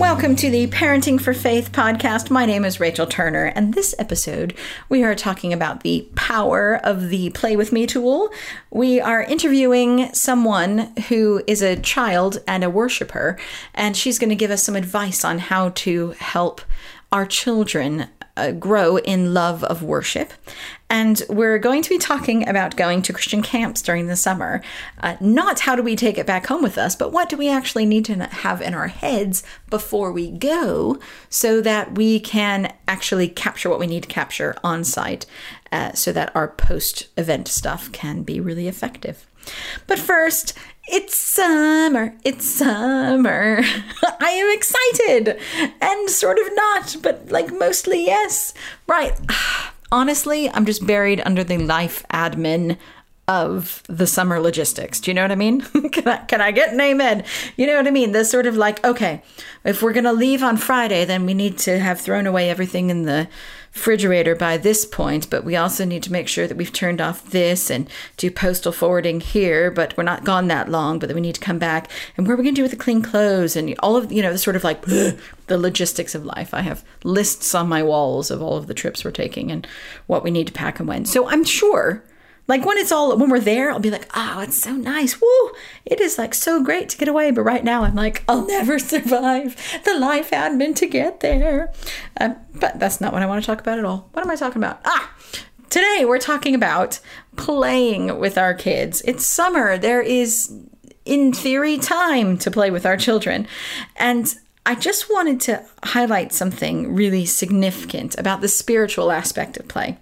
Welcome to the Parenting for Faith podcast. My name is Rachel Turner, and this episode we are talking about the power of the Play With Me tool. We are interviewing someone who is a child and a worshiper, and she's going to give us some advice on how to help our children uh, grow in love of worship. And we're going to be talking about going to Christian camps during the summer. Uh, not how do we take it back home with us, but what do we actually need to have in our heads before we go so that we can actually capture what we need to capture on site uh, so that our post event stuff can be really effective. But first, it's summer, it's summer. I am excited and sort of not, but like mostly yes. Right. Honestly, I'm just buried under the life admin of the summer logistics. Do you know what I mean? can I can I get an amen? You know what I mean? This sort of like, okay, if we're gonna leave on Friday, then we need to have thrown away everything in the refrigerator by this point, but we also need to make sure that we've turned off this and do postal forwarding here, but we're not gone that long, but then we need to come back. And what are we gonna do with the clean clothes and all of you know, the sort of like the logistics of life. I have lists on my walls of all of the trips we're taking and what we need to pack and when. So I'm sure like when it's all when we're there, I'll be like, oh, it's so nice. Woo! It is like so great to get away. But right now, I'm like, I'll never survive the life admin to get there. Um, but that's not what I want to talk about at all. What am I talking about? Ah, today we're talking about playing with our kids. It's summer. There is, in theory, time to play with our children, and I just wanted to highlight something really significant about the spiritual aspect of play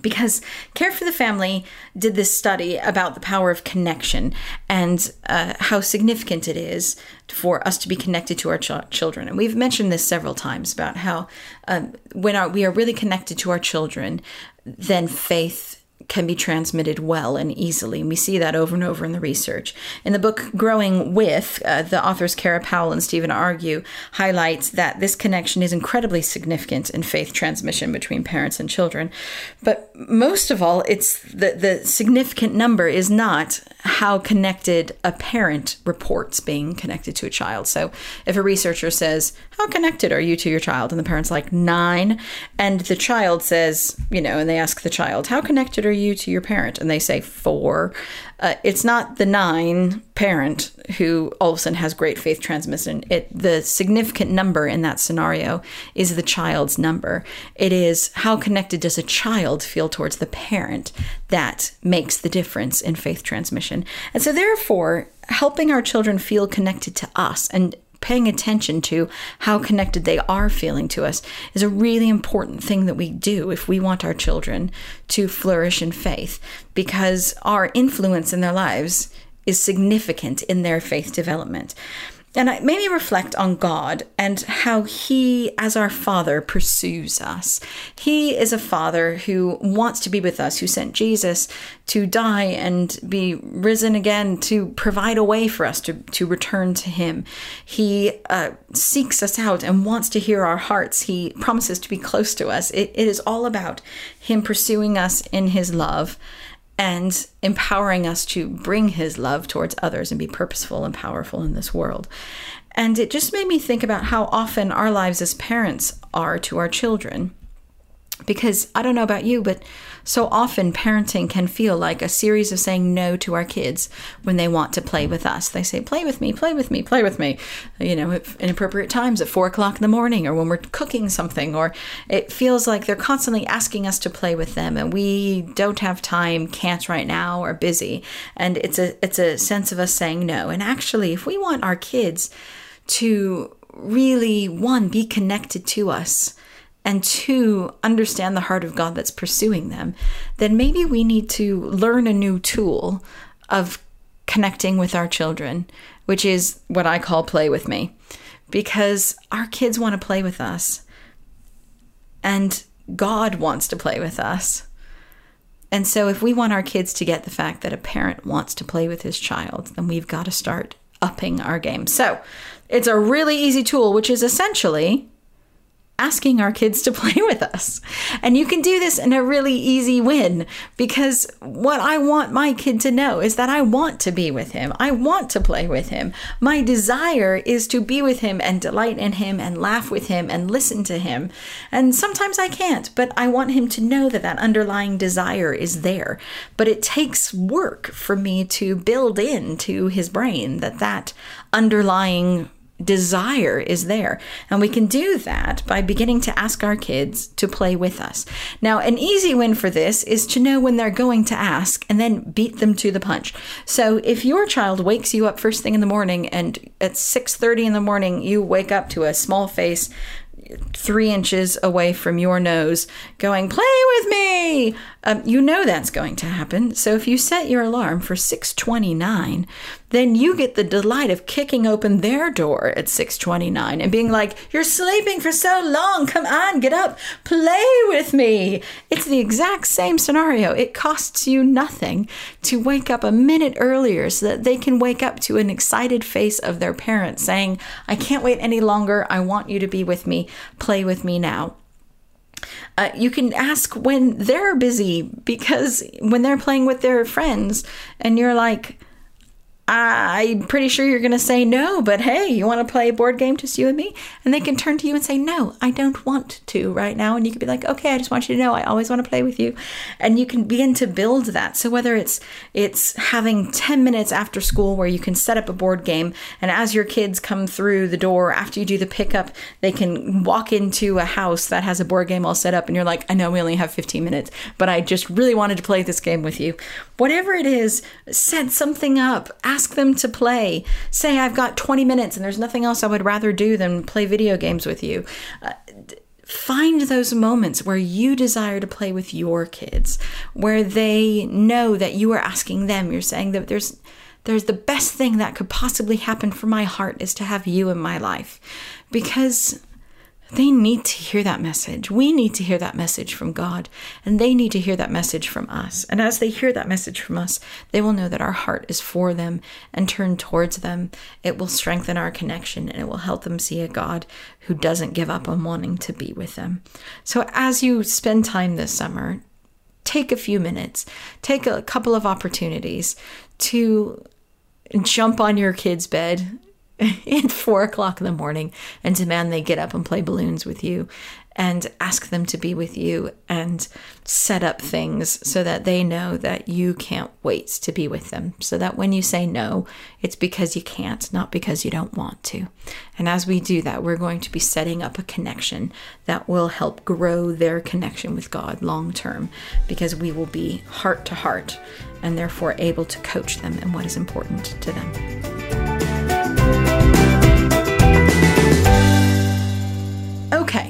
because Care for the Family did this study about the power of connection and uh, how significant it is for us to be connected to our ch- children. And we've mentioned this several times about how um, when our, we are really connected to our children, then faith can be transmitted well and easily. And we see that over and over in the research. In the book Growing With, uh, the authors Kara Powell and Steven Argue highlight that this connection is incredibly significant in faith transmission between parents and children. But most of all, it's the, the significant number is not how connected a parent reports being connected to a child. So if a researcher says, How connected are you to your child? And the parent's like, Nine. And the child says, You know, and they ask the child, How connected are you to your parent? And they say four. Uh, it's not the nine parent who all of a sudden has great faith transmission. It the significant number in that scenario is the child's number. It is how connected does a child feel towards the parent that makes the difference in faith transmission. And so therefore, helping our children feel connected to us and paying attention to how connected they are feeling to us is a really important thing that we do if we want our children to flourish in faith because our influence in their lives is significant in their faith development. And it made me reflect on God and how He, as our Father, pursues us. He is a Father who wants to be with us, who sent Jesus to die and be risen again to provide a way for us to, to return to Him. He uh, seeks us out and wants to hear our hearts. He promises to be close to us. It, it is all about Him pursuing us in His love and empowering us to bring his love towards others and be purposeful and powerful in this world. And it just made me think about how often our lives as parents are to our children. Because I don't know about you, but so often parenting can feel like a series of saying no to our kids when they want to play with us. They say, play with me, play with me, play with me, you know, at inappropriate times at four o'clock in the morning or when we're cooking something, or it feels like they're constantly asking us to play with them and we don't have time, can't right now, or busy. And it's a it's a sense of us saying no. And actually, if we want our kids to really one be connected to us and two, understand the heart of God that's pursuing them, then maybe we need to learn a new tool of connecting with our children, which is what I call play with me, because our kids want to play with us and God wants to play with us. And so, if we want our kids to get the fact that a parent wants to play with his child, then we've got to start upping our game. So, it's a really easy tool, which is essentially asking our kids to play with us. And you can do this in a really easy win because what I want my kid to know is that I want to be with him. I want to play with him. My desire is to be with him and delight in him and laugh with him and listen to him. And sometimes I can't, but I want him to know that that underlying desire is there. But it takes work for me to build into his brain that that underlying desire is there. And we can do that by beginning to ask our kids to play with us. Now, an easy win for this is to know when they're going to ask and then beat them to the punch. So if your child wakes you up first thing in the morning and at 6:30 in the morning you wake up to a small face three inches away from your nose going play with me um, you know that's going to happen so if you set your alarm for 629 then you get the delight of kicking open their door at 6:29 and being like, "You're sleeping for so long. Come on, get up. Play with me." It's the exact same scenario. It costs you nothing to wake up a minute earlier so that they can wake up to an excited face of their parent saying, "I can't wait any longer. I want you to be with me. Play with me now." Uh, you can ask when they're busy because when they're playing with their friends and you're like, I'm pretty sure you're going to say no, but hey, you want to play a board game just you and me? And they can turn to you and say, no, I don't want to right now. And you can be like, okay, I just want you to know I always want to play with you. And you can begin to build that. So whether it's it's having 10 minutes after school where you can set up a board game and as your kids come through the door after you do the pickup, they can walk into a house that has a board game all set up and you're like, I know we only have 15 minutes, but I just really wanted to play this game with you. Whatever it is, set something up ask them to play. Say, I've got 20 minutes and there's nothing else I would rather do than play video games with you. Uh, find those moments where you desire to play with your kids, where they know that you are asking them. You're saying that there's there's the best thing that could possibly happen for my heart is to have you in my life because they need to hear that message. We need to hear that message from God, and they need to hear that message from us. And as they hear that message from us, they will know that our heart is for them and turn towards them. It will strengthen our connection and it will help them see a God who doesn't give up on wanting to be with them. So, as you spend time this summer, take a few minutes, take a couple of opportunities to jump on your kid's bed at four o'clock in the morning and demand they get up and play balloons with you and ask them to be with you and set up things so that they know that you can't wait to be with them. So that when you say no, it's because you can't, not because you don't want to. And as we do that, we're going to be setting up a connection that will help grow their connection with God long term because we will be heart to heart and therefore able to coach them in what is important to them.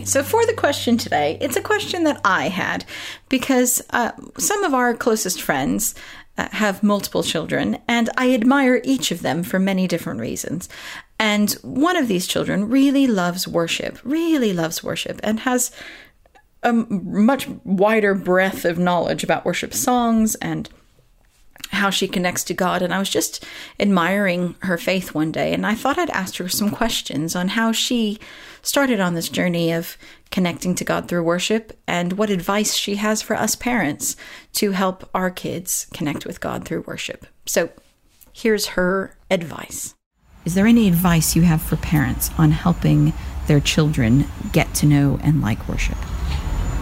So for the question today, it's a question that I had because uh, some of our closest friends uh, have multiple children, and I admire each of them for many different reasons. And one of these children really loves worship, really loves worship, and has a much wider breadth of knowledge about worship songs and how she connects to God. And I was just admiring her faith one day, and I thought I'd ask her some questions on how she started on this journey of connecting to God through worship and what advice she has for us parents to help our kids connect with God through worship. So here's her advice. Is there any advice you have for parents on helping their children get to know and like worship?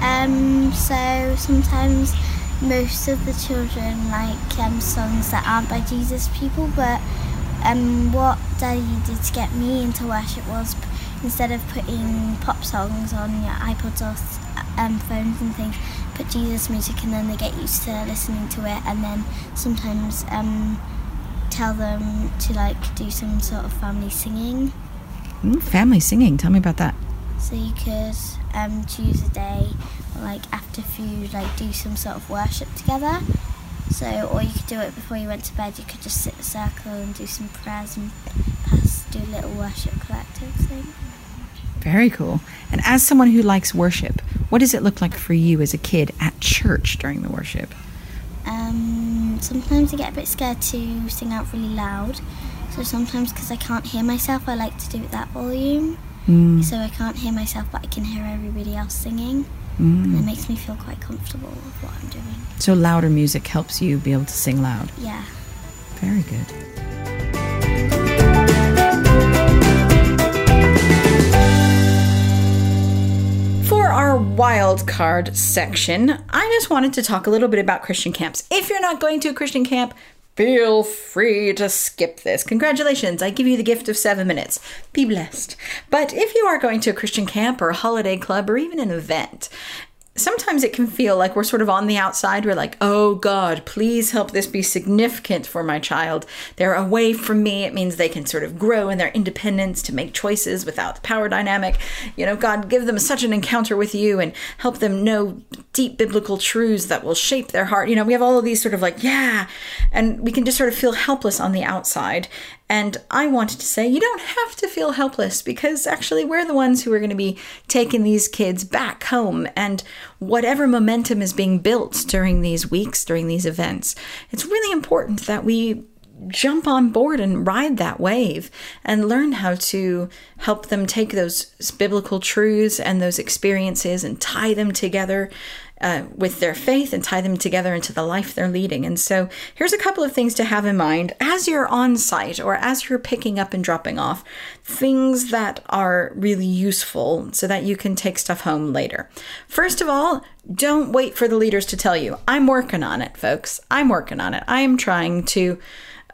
Um, so sometimes most of the children like um, songs that aren't by Jesus people, but um, what Daddy did to get me into worship was instead of putting pop songs on your iPods or um, phones and things, put Jesus music and then they get used to listening to it and then sometimes um, tell them to like do some sort of family singing. Mm, family singing, tell me about that. So you could um, choose a day like after food, like do some sort of worship together. So, or you could do it before you went to bed. You could just sit in a circle and do some prayers and pass, do a little worship collective thing. Very cool. And as someone who likes worship, what does it look like for you as a kid at church during the worship? Um, sometimes I get a bit scared to sing out really loud. So sometimes, because I can't hear myself, I like to do it that volume. So I can't hear myself, but I can hear everybody else singing. Mm. And it makes me feel quite comfortable with what I'm doing. So louder music helps you be able to sing loud. Yeah. Very good. For our wild card section, I just wanted to talk a little bit about Christian camps. If you're not going to a Christian camp, feel free to skip this. Congratulations, I give you the gift of seven minutes. Be blessed. But if you are going to a Christian camp or a holiday club or even an event, sometimes it can feel like we're sort of on the outside. We're like, oh God, please help this be significant for my child. They're away from me. It means they can sort of grow in their independence to make choices without the power dynamic. You know, God, give them such an encounter with you and help them know deep biblical truths that will shape their heart. You know, we have all of these sort of like, yeah, and we can just sort of feel helpless on the outside. And I wanted to say, you don't have to feel helpless because actually we're the ones who are going to be taking these kids back home. And whatever momentum is being built during these weeks, during these events, it's really important that we jump on board and ride that wave and learn how to help them take those biblical truths and those experiences and tie them together uh, with their faith and tie them together into the life they're leading. And so, here's a couple of things to have in mind as you're on site or as you're picking up and dropping off, things that are really useful so that you can take stuff home later. First of all, don't wait for the leaders to tell you. I'm working on it, folks. I'm working on it. I am trying to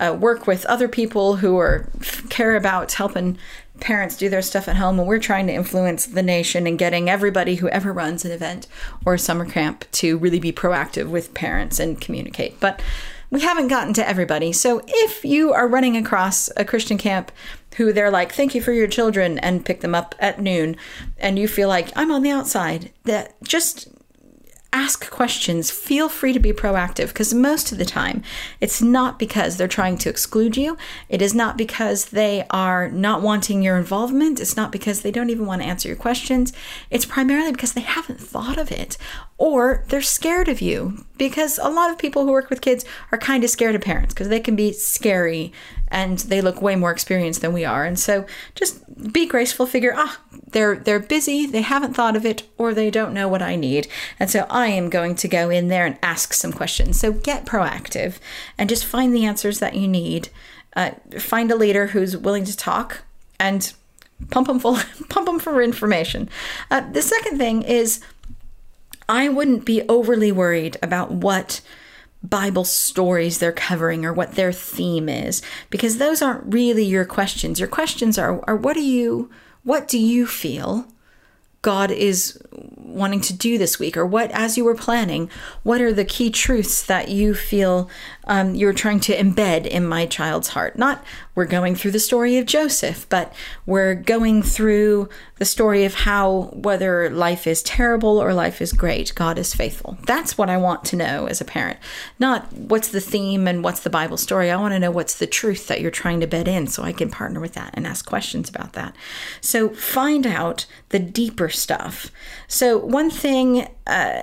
uh, work with other people who are care about helping parents do their stuff at home and we're trying to influence the nation and getting everybody who ever runs an event or summer camp to really be proactive with parents and communicate. But we haven't gotten to everybody. So if you are running across a christian camp who they're like thank you for your children and pick them up at noon and you feel like i'm on the outside that just ask questions. Feel free to be proactive because most of the time it's not because they're trying to exclude you. It is not because they are not wanting your involvement. It's not because they don't even want to answer your questions. It's primarily because they haven't thought of it or they're scared of you because a lot of people who work with kids are kind of scared of parents because they can be scary and they look way more experienced than we are. And so just be graceful, figure, ah, they're they're busy, they haven't thought of it, or they don't know what I need. And so I am going to go in there and ask some questions. So get proactive and just find the answers that you need. Uh, find a leader who's willing to talk and pump them full, pump them for information. Uh, the second thing is, I wouldn't be overly worried about what Bible stories they're covering or what their theme is, because those aren't really your questions. Your questions are, are what do you what do you feel God is wanting to do this week, or what, as you were planning, what are the key truths that you feel um, you're trying to embed in my child's heart? Not we're going through the story of Joseph, but we're going through the story of how, whether life is terrible or life is great, God is faithful. That's what I want to know as a parent. Not what's the theme and what's the Bible story. I want to know what's the truth that you're trying to bed in so I can partner with that and ask questions about that. So find out the deeper stuff. So, one thing uh,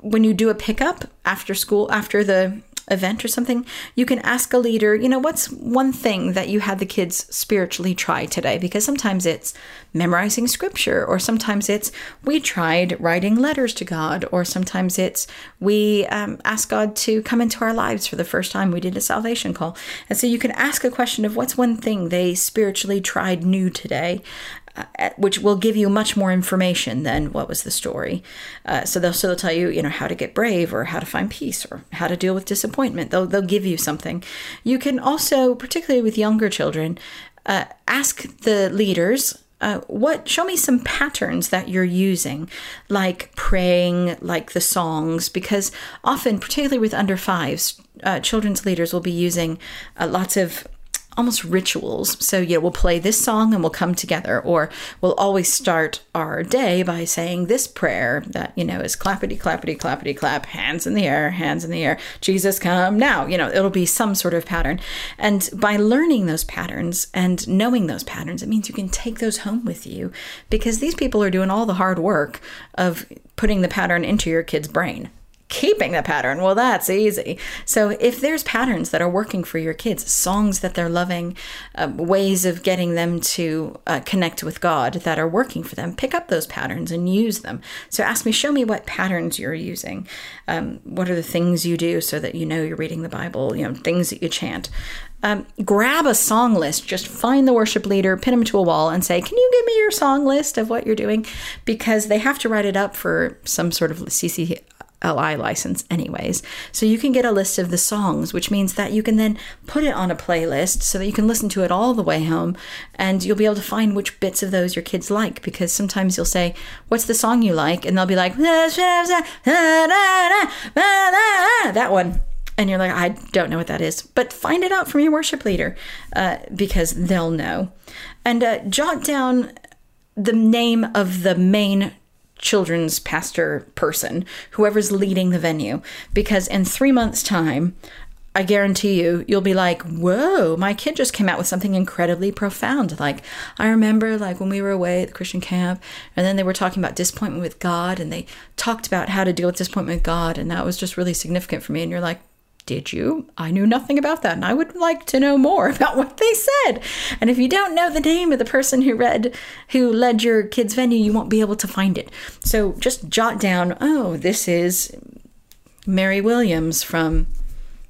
when you do a pickup after school, after the event or something, you can ask a leader, you know, what's one thing that you had the kids spiritually try today? Because sometimes it's memorizing scripture, or sometimes it's we tried writing letters to God, or sometimes it's we um, asked God to come into our lives for the first time. We did a salvation call. And so you can ask a question of what's one thing they spiritually tried new today which will give you much more information than what was the story. Uh, so they'll so they'll tell you, you know, how to get brave or how to find peace or how to deal with disappointment. They'll they'll give you something. You can also, particularly with younger children, uh, ask the leaders. Uh, what show me some patterns that you're using like praying like the songs because often particularly with under fives uh, children's leaders will be using uh, lots of almost rituals. So, yeah, we'll play this song and we'll come together, or we'll always start our day by saying this prayer that, you know, is clappity, clappity, clappity, clap, hands in the air, hands in the air, Jesus come now. You know, it'll be some sort of pattern. And by learning those patterns and knowing those patterns, it means you can take those home with you because these people are doing all the hard work of putting the pattern into your kid's brain keeping the pattern, well, that's easy. So if there's patterns that are working for your kids, songs that they're loving, uh, ways of getting them to uh, connect with God that are working for them, pick up those patterns and use them. So ask me, show me what patterns you're using. Um, what are the things you do so that you know you're reading the Bible? You know, things that you chant. Um, grab a song list. Just find the worship leader, pin them to a wall, and say, "Can you give me your song list of what you're doing?" Because they have to write it up for some sort of CC LI license, anyways. So you can get a list of the songs, which means that you can then put it on a playlist so that you can listen to it all the way home and you'll be able to find which bits of those your kids like. Because sometimes you'll say, What's the song you like? And they'll be like, That one. And you're like, I don't know what that is. But find it out from your worship leader uh, because they'll know. And uh, jot down the name of the main children's pastor person, whoever's leading the venue, because in three months' time, I guarantee you, you'll be like, whoa, my kid just came out with something incredibly profound. Like, I remember, like, when we were away at the Christian camp, and then they were talking about disappointment with God, and they talked about how to deal with disappointment with God, and that was just really significant for me. And you're like, did you? I knew nothing about that, and I would like to know more about what they said. And if you don't know the name of the person who read, who led your kids' venue, you won't be able to find it. So just jot down, oh, this is Mary Williams from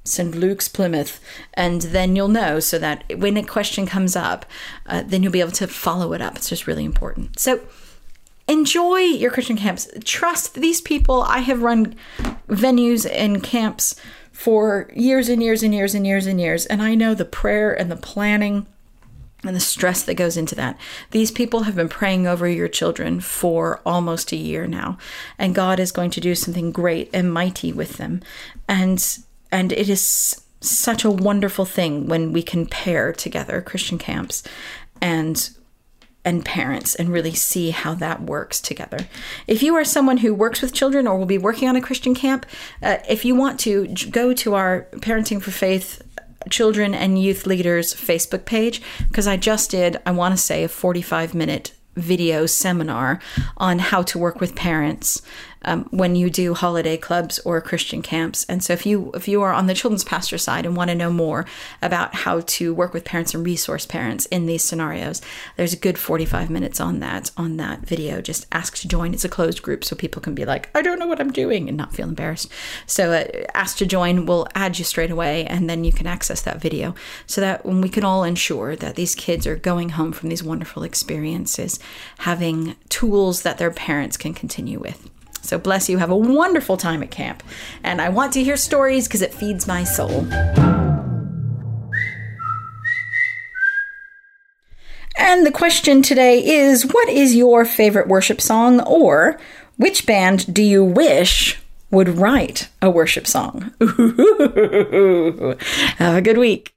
St. Luke's, Plymouth, and then you'll know so that when a question comes up, uh, then you'll be able to follow it up. It's just really important. So enjoy your Christian camps. Trust these people. I have run venues and camps for years and years and years and years and years. And I know the prayer and the planning and the stress that goes into that. These people have been praying over your children for almost a year now, and God is going to do something great and mighty with them. And and it is such a wonderful thing when we can pair together Christian camps and and parents and really see how that works together. If you are someone who works with children or will be working on a Christian camp, uh, if you want to go to our Parenting for Faith children and youth leaders Facebook page because I just did, I want to say, a 45 minute video seminar on how to work with parents um, when you do holiday clubs or Christian camps. And so if you if you are on the children's pastor side and want to know more about how to work with parents and resource parents in these scenarios, there's a good 45 minutes on that on that video. Just ask to join. It's a closed group so people can be like, I don't know what I'm doing and not feel embarrassed. So uh, ask to join. We'll add you straight away and then you can access that video so that when we can all ensure that these kids are going home from these wonderful experiences having tools that their parents can continue with. So bless you. Have a wonderful time at camp. And I want to hear stories because it feeds my soul. And the question today is What is your favorite worship song, or which band do you wish would write a worship song? Have a good week.